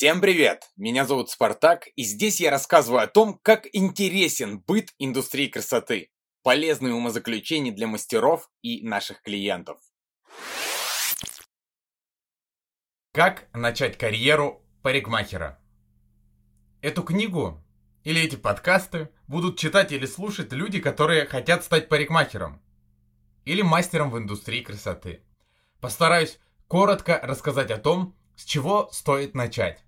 Всем привет! Меня зовут Спартак, и здесь я рассказываю о том, как интересен быт индустрии красоты, полезные умозаключения для мастеров и наших клиентов. Как начать карьеру парикмахера? Эту книгу или эти подкасты будут читать или слушать люди, которые хотят стать парикмахером или мастером в индустрии красоты. Постараюсь коротко рассказать о том, с чего стоит начать?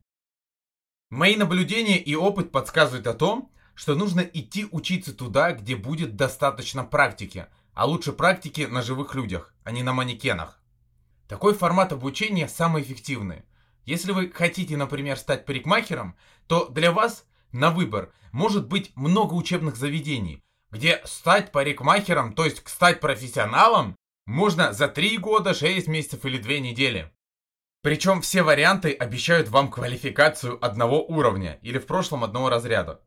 Мои наблюдения и опыт подсказывают о том, что нужно идти учиться туда, где будет достаточно практики, а лучше практики на живых людях, а не на манекенах. Такой формат обучения самый эффективный. Если вы хотите, например, стать парикмахером, то для вас на выбор может быть много учебных заведений, где стать парикмахером, то есть стать профессионалом, можно за 3 года, 6 месяцев или 2 недели. Причем все варианты обещают вам квалификацию одного уровня или в прошлом одного разряда.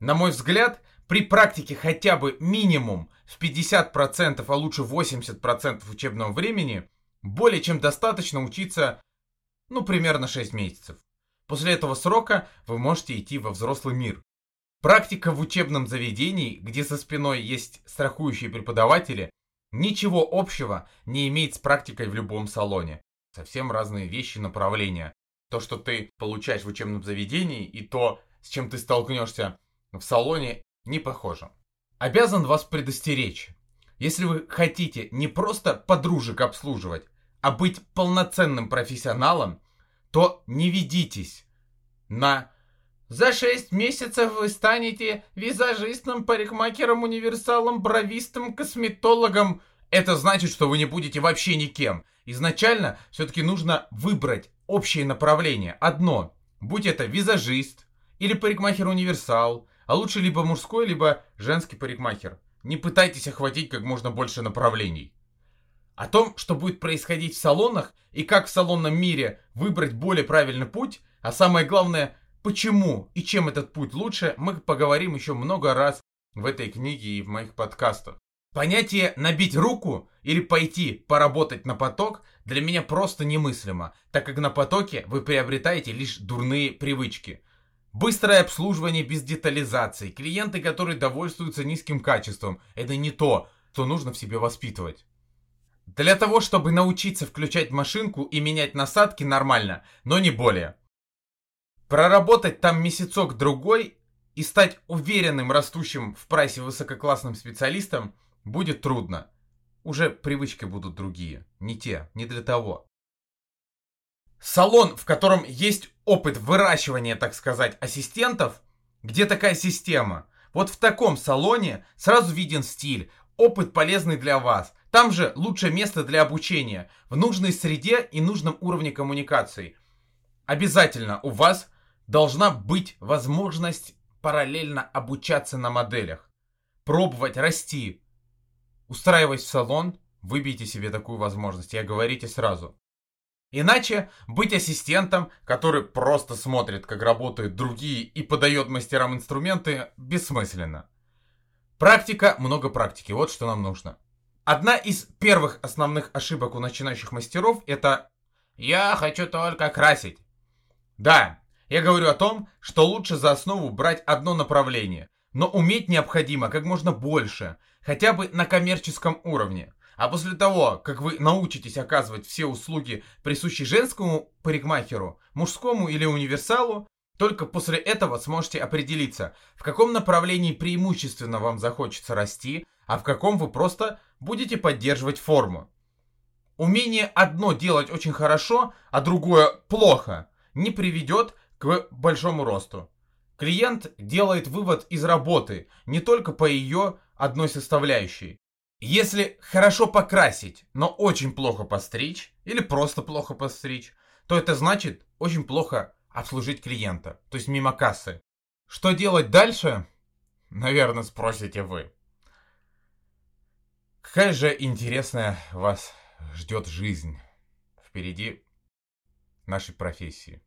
На мой взгляд, при практике хотя бы минимум в 50%, а лучше 80% учебного времени, более чем достаточно учиться, ну, примерно 6 месяцев. После этого срока вы можете идти во взрослый мир. Практика в учебном заведении, где со спиной есть страхующие преподаватели, ничего общего не имеет с практикой в любом салоне совсем разные вещи, направления. То, что ты получаешь в учебном заведении, и то, с чем ты столкнешься в салоне, не похоже. Обязан вас предостеречь. Если вы хотите не просто подружек обслуживать, а быть полноценным профессионалом, то не ведитесь на «За шесть месяцев вы станете визажистом, парикмахером, универсалом, бровистом, косметологом». Это значит, что вы не будете вообще никем. Изначально все-таки нужно выбрать общее направление. Одно. Будь это визажист или парикмахер-универсал, а лучше либо мужской, либо женский парикмахер. Не пытайтесь охватить как можно больше направлений. О том, что будет происходить в салонах и как в салонном мире выбрать более правильный путь, а самое главное, почему и чем этот путь лучше, мы поговорим еще много раз в этой книге и в моих подкастах. Понятие «набить руку» или «пойти поработать на поток» для меня просто немыслимо, так как на потоке вы приобретаете лишь дурные привычки. Быстрое обслуживание без детализации, клиенты, которые довольствуются низким качеством – это не то, что нужно в себе воспитывать. Для того, чтобы научиться включать машинку и менять насадки нормально, но не более. Проработать там месяцок-другой и стать уверенным растущим в прайсе высококлассным специалистом – Будет трудно. Уже привычки будут другие. Не те, не для того. Салон, в котором есть опыт выращивания, так сказать, ассистентов, где такая система. Вот в таком салоне сразу виден стиль, опыт полезный для вас. Там же лучшее место для обучения, в нужной среде и нужном уровне коммуникации. Обязательно у вас должна быть возможность параллельно обучаться на моделях. Пробовать расти, Устраиваясь в салон, выбейте себе такую возможность, я говорите сразу. Иначе быть ассистентом, который просто смотрит, как работают другие и подает мастерам инструменты, бессмысленно. Практика, много практики, вот что нам нужно. Одна из первых основных ошибок у начинающих мастеров это «я хочу только красить». Да, я говорю о том, что лучше за основу брать одно направление, но уметь необходимо как можно больше, хотя бы на коммерческом уровне. А после того, как вы научитесь оказывать все услуги, присущие женскому парикмахеру, мужскому или универсалу, только после этого сможете определиться, в каком направлении преимущественно вам захочется расти, а в каком вы просто будете поддерживать форму. Умение одно делать очень хорошо, а другое плохо, не приведет к большому росту. Клиент делает вывод из работы, не только по ее одной составляющей. Если хорошо покрасить, но очень плохо постричь, или просто плохо постричь, то это значит очень плохо обслужить клиента, то есть мимо кассы. Что делать дальше? Наверное, спросите вы. Какая же интересная вас ждет жизнь впереди нашей профессии.